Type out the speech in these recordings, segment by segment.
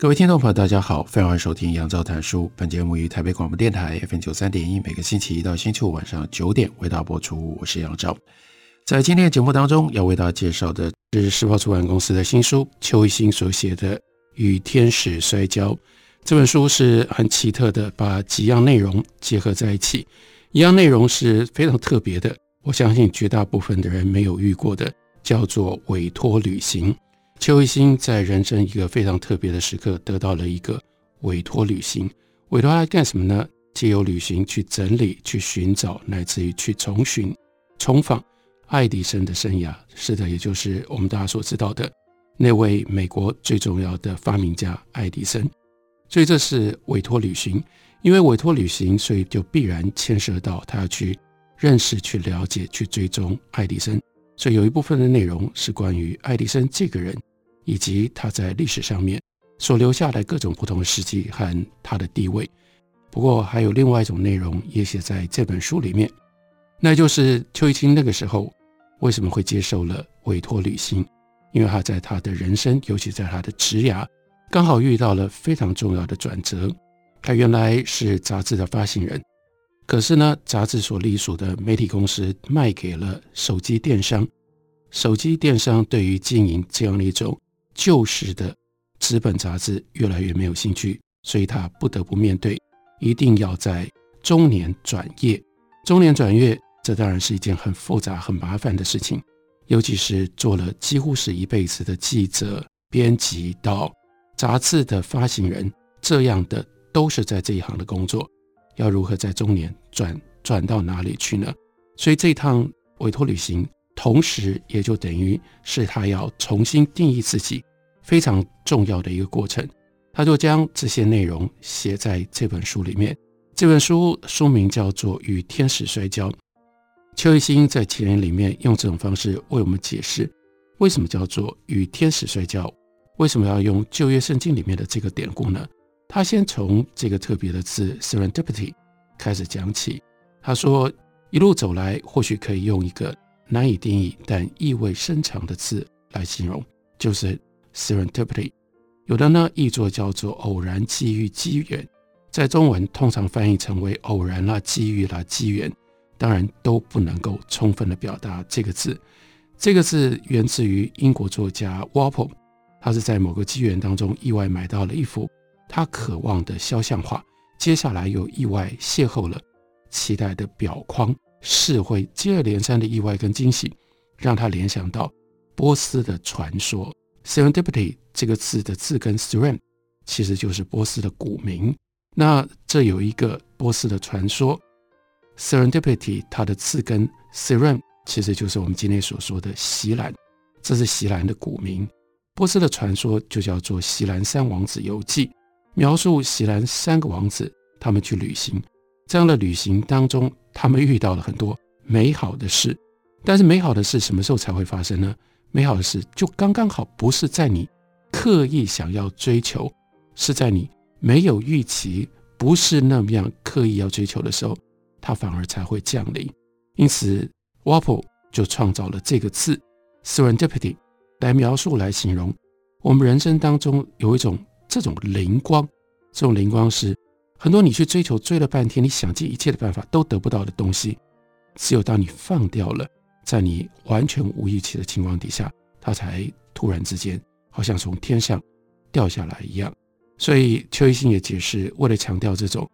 各位听众朋友，大家好，欢迎收听杨照谈书。本节目于台北广播电台 FM 九三点一，每个星期一到星期五晚上九点为大家播出。我是杨照。在今天的节目当中，要为大家介绍的是时报出版公司的新书，邱一新所写的《与天使摔跤》。这本书是很奇特的，把几样内容结合在一起。一样内容是非常特别的，我相信绝大部分的人没有遇过的，叫做委托旅行。邱一新在人生一个非常特别的时刻，得到了一个委托旅行。委托他干什么呢？借由旅行去整理、去寻找，乃至于去重寻、重访爱迪生的生涯。是的，也就是我们大家所知道的那位美国最重要的发明家爱迪生。所以这是委托旅行，因为委托旅行，所以就必然牵涉到他要去认识、去了解、去追踪爱迪生。所以有一部分的内容是关于爱迪生这个人。以及他在历史上面所留下来各种不同的事迹和他的地位。不过还有另外一种内容也写在这本书里面，那就是邱一新那个时候为什么会接受了委托旅行？因为他在他的人生，尤其在他的职涯，刚好遇到了非常重要的转折。他原来是杂志的发行人，可是呢，杂志所隶属的媒体公司卖给了手机电商，手机电商对于经营这样的一种。旧时的纸本杂志越来越没有兴趣，所以他不得不面对一定要在中年转业。中年转业，这当然是一件很复杂、很麻烦的事情，尤其是做了几乎是一辈子的记者、编辑到杂志的发行人这样的，都是在这一行的工作，要如何在中年转转到哪里去呢？所以这趟委托旅行，同时也就等于是他要重新定义自己。非常重要的一个过程，他就将这些内容写在这本书里面。这本书书名叫做《与天使摔跤》。邱一新在前言里面用这种方式为我们解释，为什么叫做与天使摔跤？为什么要用旧约圣经里面的这个典故呢？他先从这个特别的字 “serendipity” 开始讲起。他说，一路走来，或许可以用一个难以定义但意味深长的字来形容，就是。Serendipity，有的呢译作叫做偶然、机遇、机缘，在中文通常翻译成为偶然啦、机遇啦、机缘，当然都不能够充分的表达这个字。这个字源自于英国作家 Walpole，他是在某个机缘当中意外买到了一幅他渴望的肖像画，接下来又意外邂逅了期待的表框，是会接二连三的意外跟惊喜，让他联想到波斯的传说。Serendipity 这个字的字根 Seren，其实就是波斯的古名。那这有一个波斯的传说，Serendipity 它的字根 Seren 其实就是我们今天所说的席兰，这是席兰的古名。波斯的传说就叫做《席兰三王子游记》，描述席兰三个王子他们去旅行，这样的旅行当中，他们遇到了很多美好的事。但是美好的事什么时候才会发生呢？美好的事就刚刚好，不是在你刻意想要追求，是在你没有预期，不是那么样刻意要追求的时候，它反而才会降临。因此，Wapo 就创造了这个字 “serendipity” 来描述、来形容我们人生当中有一种这种灵光。这种灵光是很多你去追求、追了半天，你想尽一切的办法都得不到的东西，只有当你放掉了。在你完全无预期的情况底下，他才突然之间好像从天上掉下来一样。所以邱一新也解释，为了强调这种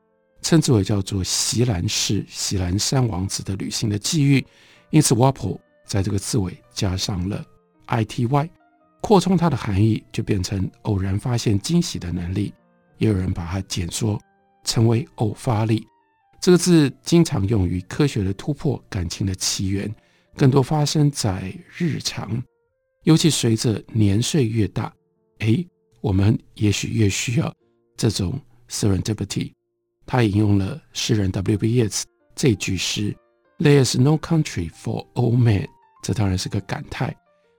称之为叫做锡兰式锡兰三王子的旅行的际遇，因此 “wapo” 在这个字尾加上了 ity，扩充它的含义就变成偶然发现惊喜的能力。也有人把它简缩成为偶发力。这个字经常用于科学的突破、感情的起源。更多发生在日常，尤其随着年岁越大，诶，我们也许越需要这种 serendipity。他引用了诗人 W.B. Yeats 这句诗：“There is no country for old men。”这当然是个感叹。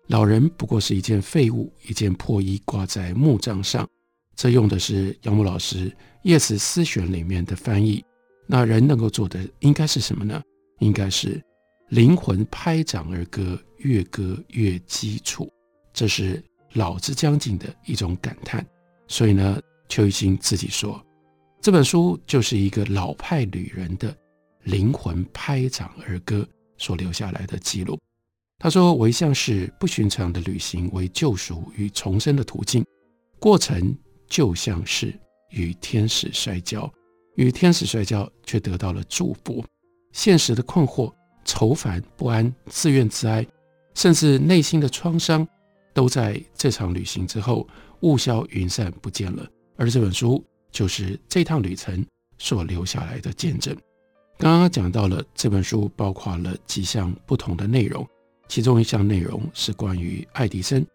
老人不过是一件废物，一件破衣挂在木杖上。这用的是杨牧老师《叶慈诗选》里面的翻译。那人能够做的应该是什么呢？应该是灵魂拍掌而歌，越歌越凄楚。这是老之将近的一种感叹。所以呢，邱一清自己说，这本书就是一个老派旅人的灵魂拍掌而歌所留下来的记录。他说：“我一向是不寻常的旅行为救赎与重生的途径，过程就像是与天使摔跤，与天使摔跤却得到了祝福。现实的困惑、愁烦不安、自怨自哀，甚至内心的创伤，都在这场旅行之后雾消云散不见了。而这本书就是这趟旅程所留下来的见证。刚刚讲到了这本书包括了几项不同的内容。”其中一项内容是关于爱迪生，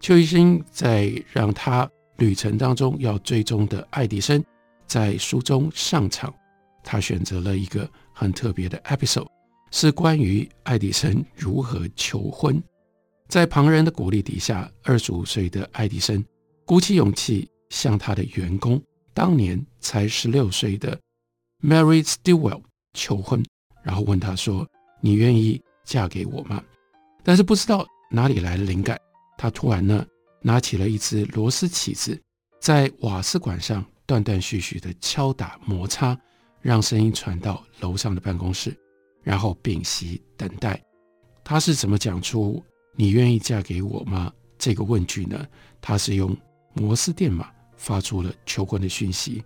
邱一新在让他旅程当中要追踪的爱迪生在书中上场，他选择了一个很特别的 episode，是关于爱迪生如何求婚。在旁人的鼓励底下，二十五岁的爱迪生鼓起勇气向他的员工，当年才十六岁的 Mary Stilwell 求婚，然后问他说：“你愿意嫁给我吗？”但是不知道哪里来的灵感，他突然呢拿起了一只螺丝起子，在瓦斯管上断断续续的敲打摩擦，让声音传到楼上的办公室，然后屏息等待。他是怎么讲出“你愿意嫁给我吗”这个问句呢？他是用摩斯电码发出了求婚的讯息。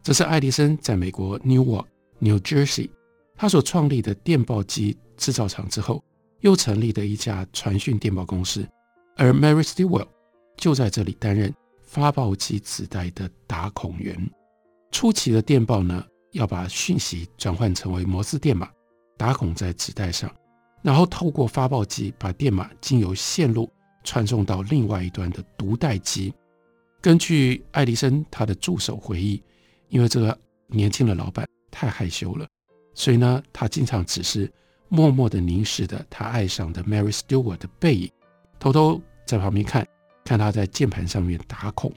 这是爱迪生在美国 Newark, New Jersey，他所创立的电报机制造厂之后。又成立的一家传讯电报公司，而 Mary Stewart 就在这里担任发报机子带的打孔员。初期的电报呢，要把讯息转换成为摩斯电码，打孔在纸带上，然后透过发报机把电码经由线路传送到另外一端的读带机。根据爱迪生他的助手回忆，因为这个年轻的老板太害羞了，所以呢，他经常只是。默默地凝视着他爱上的 Mary Stewart 的背影，偷偷在旁边看，看他在键盘上面打孔，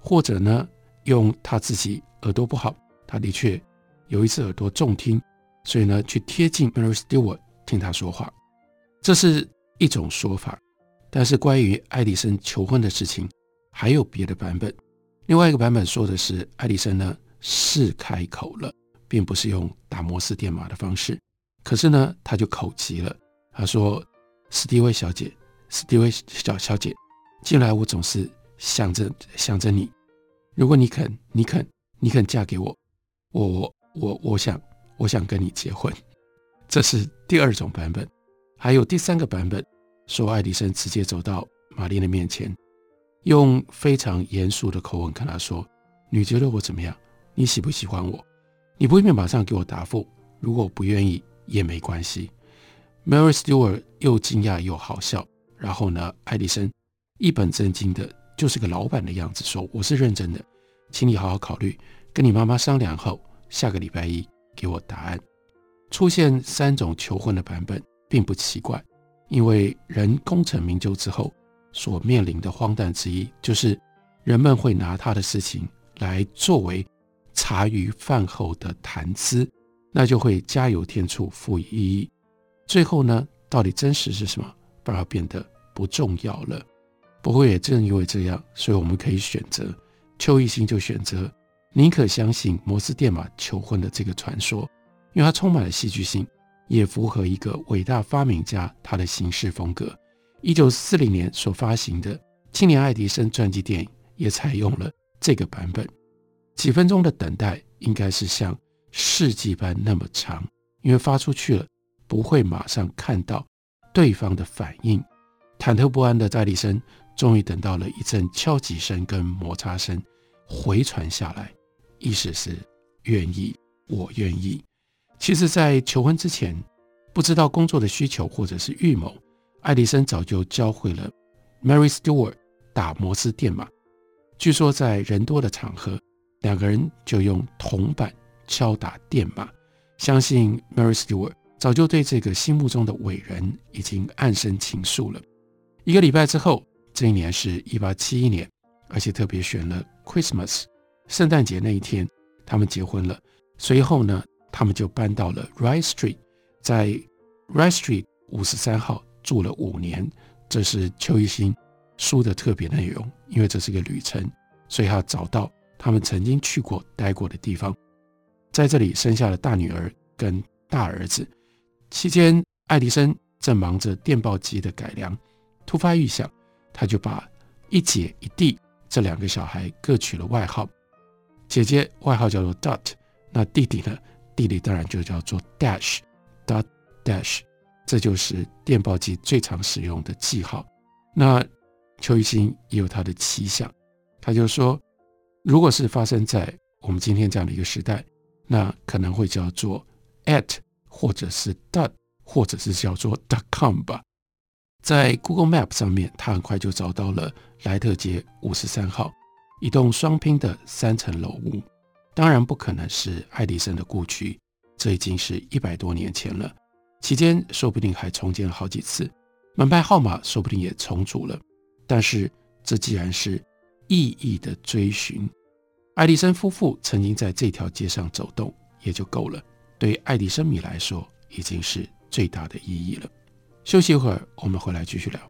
或者呢，用他自己耳朵不好，他的确有一次耳朵重听，所以呢，去贴近 Mary Stewart 听他说话，这是一种说法。但是关于爱迪生求婚的事情，还有别的版本。另外一个版本说的是，爱迪生呢是开口了，并不是用打摩斯电码的方式。可是呢，他就口急了。他说：“史蒂威小姐，史蒂威小小姐，近来我总是想着想着你。如果你肯，你肯，你肯嫁给我，我我我我想我想跟你结婚。”这是第二种版本。还有第三个版本，说爱迪生直接走到玛丽的面前，用非常严肃的口吻跟她说：“你觉得我怎么样？你喜不喜欢我？你不必马上给我答复。如果不愿意。”也没关系。Mary Stewart 又惊讶又好笑，然后呢，爱迪生一本正经的，就是个老板的样子，说：“我是认真的，请你好好考虑，跟你妈妈商量后，下个礼拜一给我答案。”出现三种求婚的版本并不奇怪，因为人功成名就之后所面临的荒诞之一，就是人们会拿他的事情来作为茶余饭后的谈资。那就会加油添醋，赋予意义。最后呢，到底真实是什么，反而变得不重要了。不过也正因为这样，所以我们可以选择，邱一新就选择宁可相信摩斯电码求婚的这个传说，因为它充满了戏剧性，也符合一个伟大发明家他的行事风格。一九四零年所发行的《青年爱迪生》传记电影也采用了这个版本。几分钟的等待，应该是像。世纪般那么长，因为发出去了，不会马上看到对方的反应。忐忑不安的爱迪生终于等到了一阵敲击声跟摩擦声回传下来，意思是愿意，我愿意。其实，在求婚之前，不知道工作的需求或者是预谋，爱迪生早就教会了 Mary Stewart 打摩斯电码。据说在人多的场合，两个人就用铜板敲打电码。相信 Mary Stewart 早就对这个心目中的伟人已经暗生情愫了。一个礼拜之后，这一年是一八七一年，而且特别选了 Christmas 圣诞节那一天，他们结婚了。随后呢，他们就搬到了 Wright Street，在 Wright Street 五十三号住了五年。这是邱一新书的特别内容，因为这是个旅程，所以他找到他们曾经去过、待过的地方，在这里生下了大女儿跟大儿子。期间，爱迪生正忙着电报机的改良，突发异想，他就把一姐一弟这两个小孩各取了外号，姐姐外号叫做 Dot，那弟弟呢？弟弟当然就叫做 Dash，Dot Dash。这就是电报机最常使用的记号。那邱一新也有他的奇想，他就说，如果是发生在我们今天这样的一个时代，那可能会叫做 at 或者是 dot 或者是叫做 dot com 吧。在 Google Map 上面，他很快就找到了莱特街五十三号一栋双拼的三层楼屋。当然不可能是爱迪生的故居，这已经是一百多年前了。期间说不定还重建了好几次，门牌号码说不定也重组了。但是这既然是意义的追寻，爱迪生夫妇曾经在这条街上走动，也就够了。对爱迪生迷来说，已经是最大的意义了。休息一会儿，我们回来继续聊。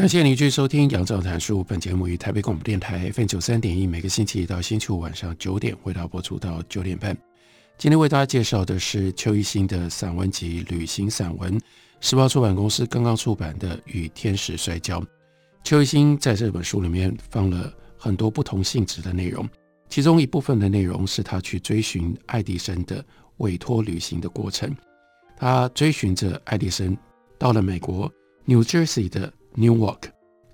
感谢您继续收听杨照谈书。本节目于台北广播电台 FM 九三点一，每个星期一到星期五晚上九点，回到播出到九点半。今天为大家介绍的是邱一新的散文集《旅行散文》，时报出版公司刚刚出版的《与天使摔跤》。邱一新在这本书里面放了很多不同性质的内容，其中一部分的内容是他去追寻爱迪生的委托旅行的过程。他追寻着爱迪生到了美国 New Jersey 的。Newark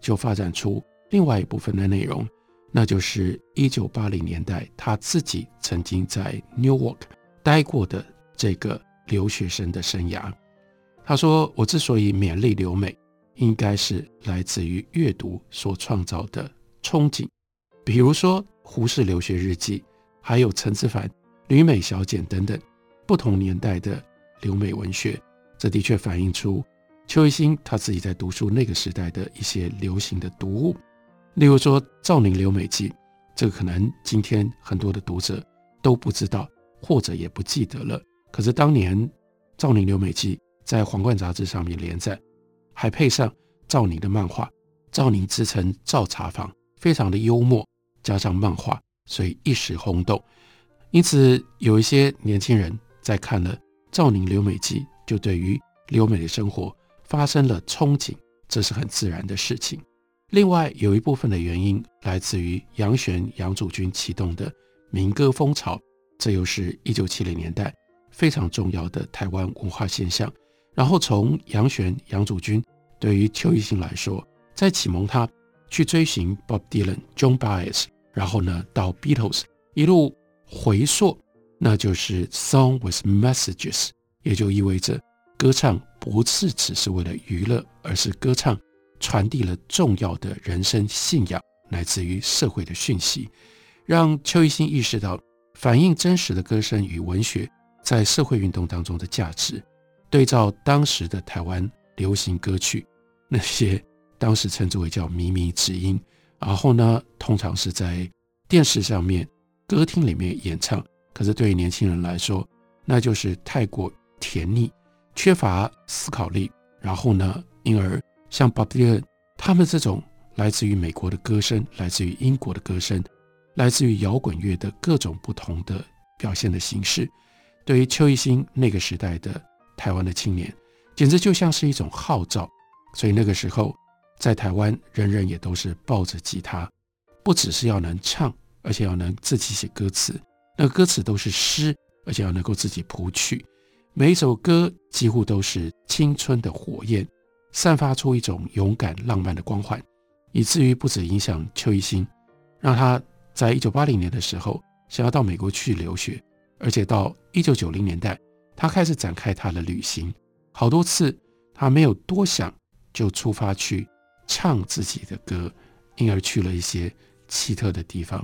就发展出另外一部分的内容，那就是一九八零年代他自己曾经在 Newark 待过的这个留学生的生涯。他说：“我之所以勉力留美，应该是来自于阅读所创造的憧憬，比如说胡适留学日记，还有陈之凡《旅美小简》等等不同年代的留美文学。这的确反映出。”邱一新他自己在读书那个时代的一些流行的读物，例如说《赵宁留美记》，这个可能今天很多的读者都不知道或者也不记得了。可是当年《赵宁留美记》在《皇冠》杂志上面连载，还配上赵宁的漫画《赵宁之城赵茶坊》，非常的幽默，加上漫画，所以一时轰动。因此，有一些年轻人在看了《赵宁留美记》，就对于留美的生活。发生了憧憬，这是很自然的事情。另外，有一部分的原因来自于杨旋、杨祖君启动的民歌风潮，这又是一九七零年代非常重要的台湾文化现象。然后，从杨旋、杨祖君对于邱一新来说，在启蒙他去追寻 Bob Dylan、John Baez，然后呢到 Beatles 一路回溯，那就是 Song with Messages，也就意味着。歌唱不是只是为了娱乐，而是歌唱传递了重要的人生信仰，来自于社会的讯息，让邱一新意识到反映真实的歌声与文学在社会运动当中的价值。对照当时的台湾流行歌曲，那些当时称之为叫靡靡之音，然后呢，通常是在电视上面、歌厅里面演唱，可是对于年轻人来说，那就是太过甜腻。缺乏思考力，然后呢，因而像 Bob Dylan 他们这种来自于美国的歌声，来自于英国的歌声，来自于摇滚乐的各种不同的表现的形式，对于邱一新那个时代的台湾的青年，简直就像是一种号召。所以那个时候，在台湾，人人也都是抱着吉他，不只是要能唱，而且要能自己写歌词。那歌词都是诗，而且要能够自己谱曲。每一首歌几乎都是青春的火焰，散发出一种勇敢浪漫的光环，以至于不止影响邱一新，让他在一九八零年的时候想要到美国去留学，而且到一九九零年代，他开始展开他的旅行。好多次他没有多想就出发去唱自己的歌，因而去了一些奇特的地方：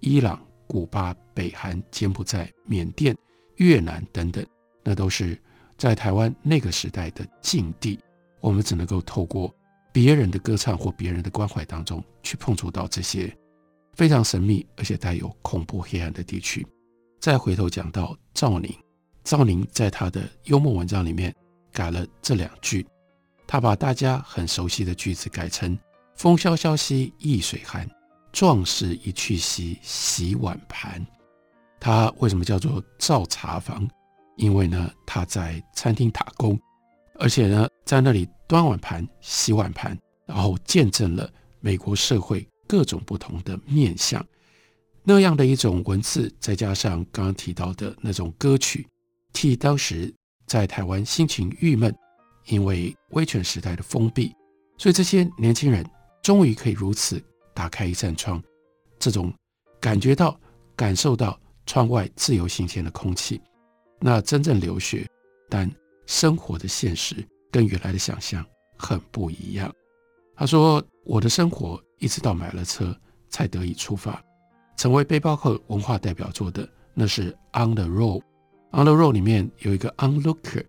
伊朗、古巴、北韩、柬埔寨、缅甸、越南等等。那都是在台湾那个时代的境地，我们只能够透过别人的歌唱或别人的关怀当中去碰触到这些非常神秘而且带有恐怖黑暗的地区。再回头讲到赵宁，赵宁在他的幽默文章里面改了这两句，他把大家很熟悉的句子改成“风萧萧兮易水寒，壮士一去兮洗碗盘”。他为什么叫做赵茶房？因为呢，他在餐厅打工，而且呢，在那里端碗盘、洗碗盘，然后见证了美国社会各种不同的面相。那样的一种文字，再加上刚刚提到的那种歌曲，替当时在台湾心情郁闷，因为威权时代的封闭，所以这些年轻人终于可以如此打开一扇窗，这种感觉到、感受到窗外自由新鲜的空气。那真正留学，但生活的现实跟原来的想象很不一样。他说：“我的生活一直到买了车才得以出发，成为背包客文化代表作的那是《On the Road》。《On the Road》里面有一个 onlooker，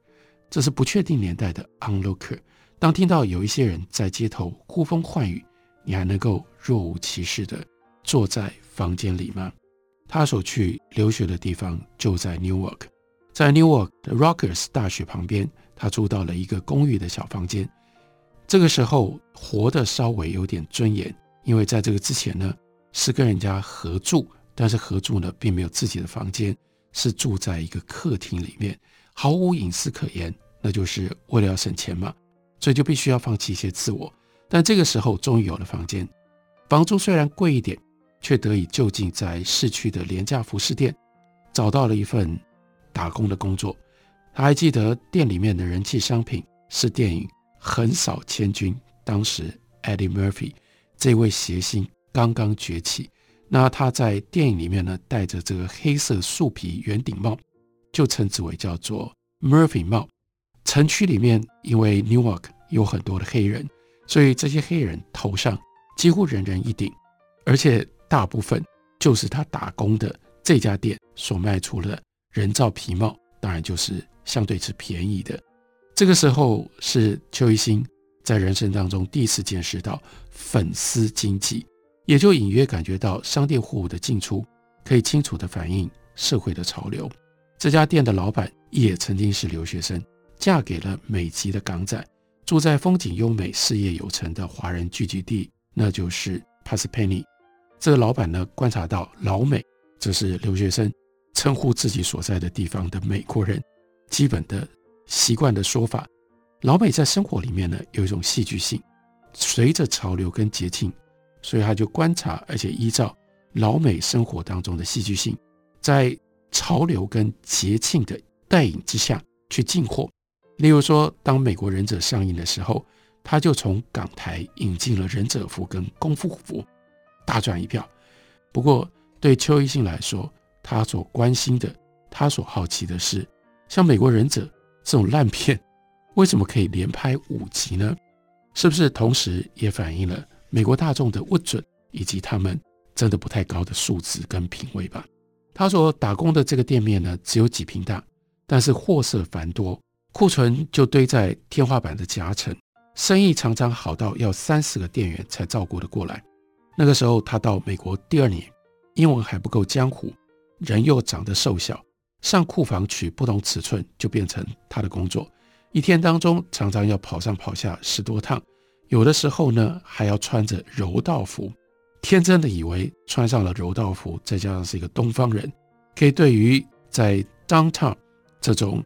这是不确定年代的 onlooker。当听到有一些人在街头呼风唤雨，你还能够若无其事地坐在房间里吗？他所去留学的地方就在 Newark。在 Newark 的 Rutgers 大学旁边，他住到了一个公寓的小房间。这个时候活得稍微有点尊严，因为在这个之前呢，是跟人家合住，但是合住呢并没有自己的房间，是住在一个客厅里面，毫无隐私可言。那就是为了要省钱嘛，所以就必须要放弃一些自我。但这个时候终于有了房间，房租虽然贵一点，却得以就近在市区的廉价服饰店找到了一份。打工的工作，他还记得店里面的人气商品是电影《横扫千军》，当时 Eddie Murphy 这位谐星刚刚崛起。那他在电影里面呢，戴着这个黑色树皮圆顶帽，就称之为叫做 Murphy 帽。城区里面因为 Newark 有很多的黑人，所以这些黑人头上几乎人人一顶，而且大部分就是他打工的这家店所卖出的。人造皮帽当然就是相对是便宜的。这个时候是邱一新在人生当中第一次见识到粉丝经济，也就隐约感觉到商店货物的进出可以清楚地反映社会的潮流。这家店的老板也曾经是留学生，嫁给了美籍的港仔，住在风景优美、事业有成的华人聚集地，那就是 Parsippany。这个老板呢，观察到老美，这是留学生。称呼自己所在的地方的美国人，基本的习惯的说法，老美在生活里面呢，有一种戏剧性，随着潮流跟节庆，所以他就观察，而且依照老美生活当中的戏剧性，在潮流跟节庆的带领之下去进货。例如说，当美国忍者上映的时候，他就从港台引进了忍者服跟功夫服，大赚一票。不过对邱一新来说，他所关心的，他所好奇的是，像美国忍者这种烂片，为什么可以连拍五集呢？是不是同时也反映了美国大众的不准，以及他们真的不太高的素质跟品味吧？他所打工的这个店面呢，只有几平大，但是货色繁多，库存就堆在天花板的夹层，生意常常好到要三四个店员才照顾得过来。那个时候他到美国第二年，英文还不够江湖。人又长得瘦小，上库房取不同尺寸就变成他的工作。一天当中常常要跑上跑下十多趟，有的时候呢还要穿着柔道服。天真的以为穿上了柔道服，再加上是一个东方人，可以对于在 downtown 这种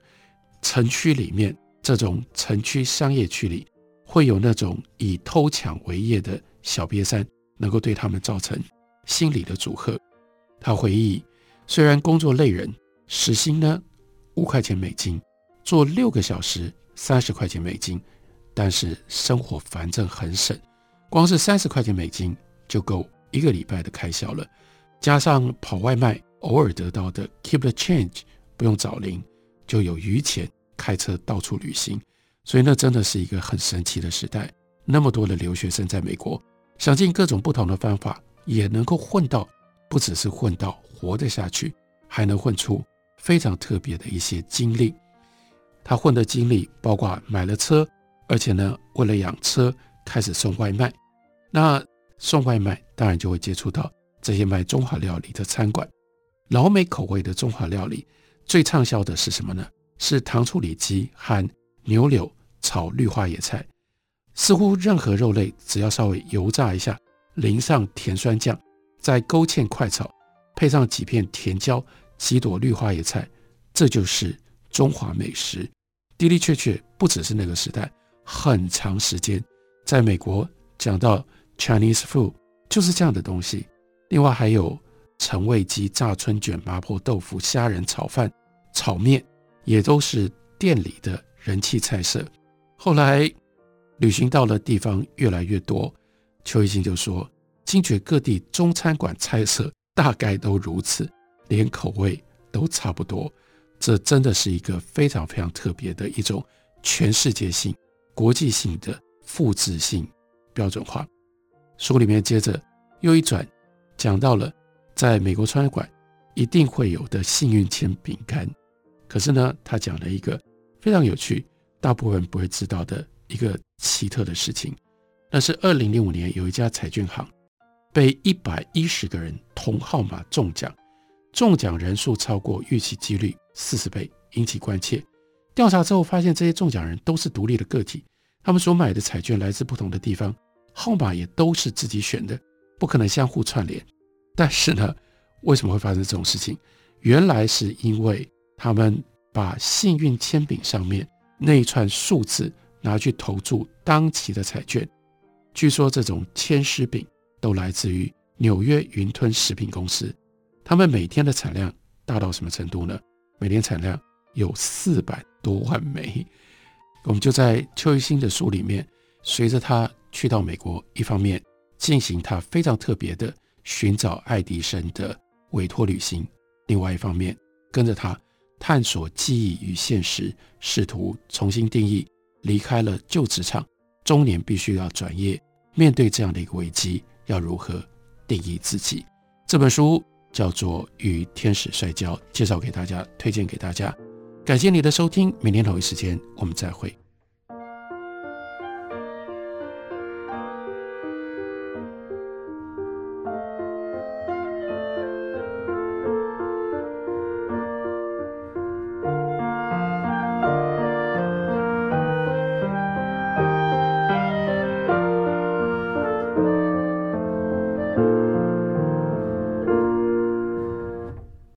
城区里面，这种城区商业区里，会有那种以偷抢为业的小瘪三，能够对他们造成心理的阻吓。他回忆，虽然工作累人，时薪呢五块钱美金，做六个小时三十块钱美金，但是生活反正很省，光是三十块钱美金就够一个礼拜的开销了，加上跑外卖偶尔得到的 keep the change，不用找零，就有余钱开车到处旅行。所以那真的是一个很神奇的时代。那么多的留学生在美国，想尽各种不同的方法，也能够混到，不只是混到活得下去，还能混出非常特别的一些经历。他混的经历包括买了车，而且呢，为了养车开始送外卖。那送外卖当然就会接触到这些卖中华料理的餐馆。老美口味的中华料理最畅销的是什么呢？是糖醋里脊和牛柳炒绿花野菜。似乎任何肉类只要稍微油炸一下，淋上甜酸酱，再勾芡快炒，配上几片甜椒、几朵绿花野菜，这就是中华美食。的的确确，不只是那个时代，很长时间在美国讲到 Chinese food 就是这样的东西。另外还有陈味鸡、炸春卷、麻婆豆腐、虾仁炒饭、炒面，也都是店里的人气菜色。后来。旅行到的地方越来越多，邱一新就说：“惊觉各地中餐馆菜色大概都如此，连口味都差不多。这真的是一个非常非常特别的一种全世界性、国际性的复制性标准化。”书里面接着又一转，讲到了在美国餐馆一定会有的幸运签饼干。可是呢，他讲了一个非常有趣，大部分人不会知道的。一个奇特的事情，那是二零零五年有一家彩券行被一百一十个人同号码中奖，中奖人数超过预期几率四十倍，引起关切。调查之后发现，这些中奖人都是独立的个体，他们所买的彩券来自不同的地方，号码也都是自己选的，不可能相互串联。但是呢，为什么会发生这种事情？原来是因为他们把幸运铅笔上面那一串数字。拿去投注当期的彩券，据说这种签诗饼都来自于纽约云吞食品公司，他们每天的产量大到什么程度呢？每天产量有四百多万枚。我们就在邱一新的书里面，随着他去到美国，一方面进行他非常特别的寻找爱迪生的委托旅行，另外一方面跟着他探索记忆与现实，试图重新定义。离开了旧职场，中年必须要转业，面对这样的一个危机，要如何定义自己？这本书叫做《与天使摔跤》，介绍给大家，推荐给大家。感谢你的收听，明天同一时间我们再会。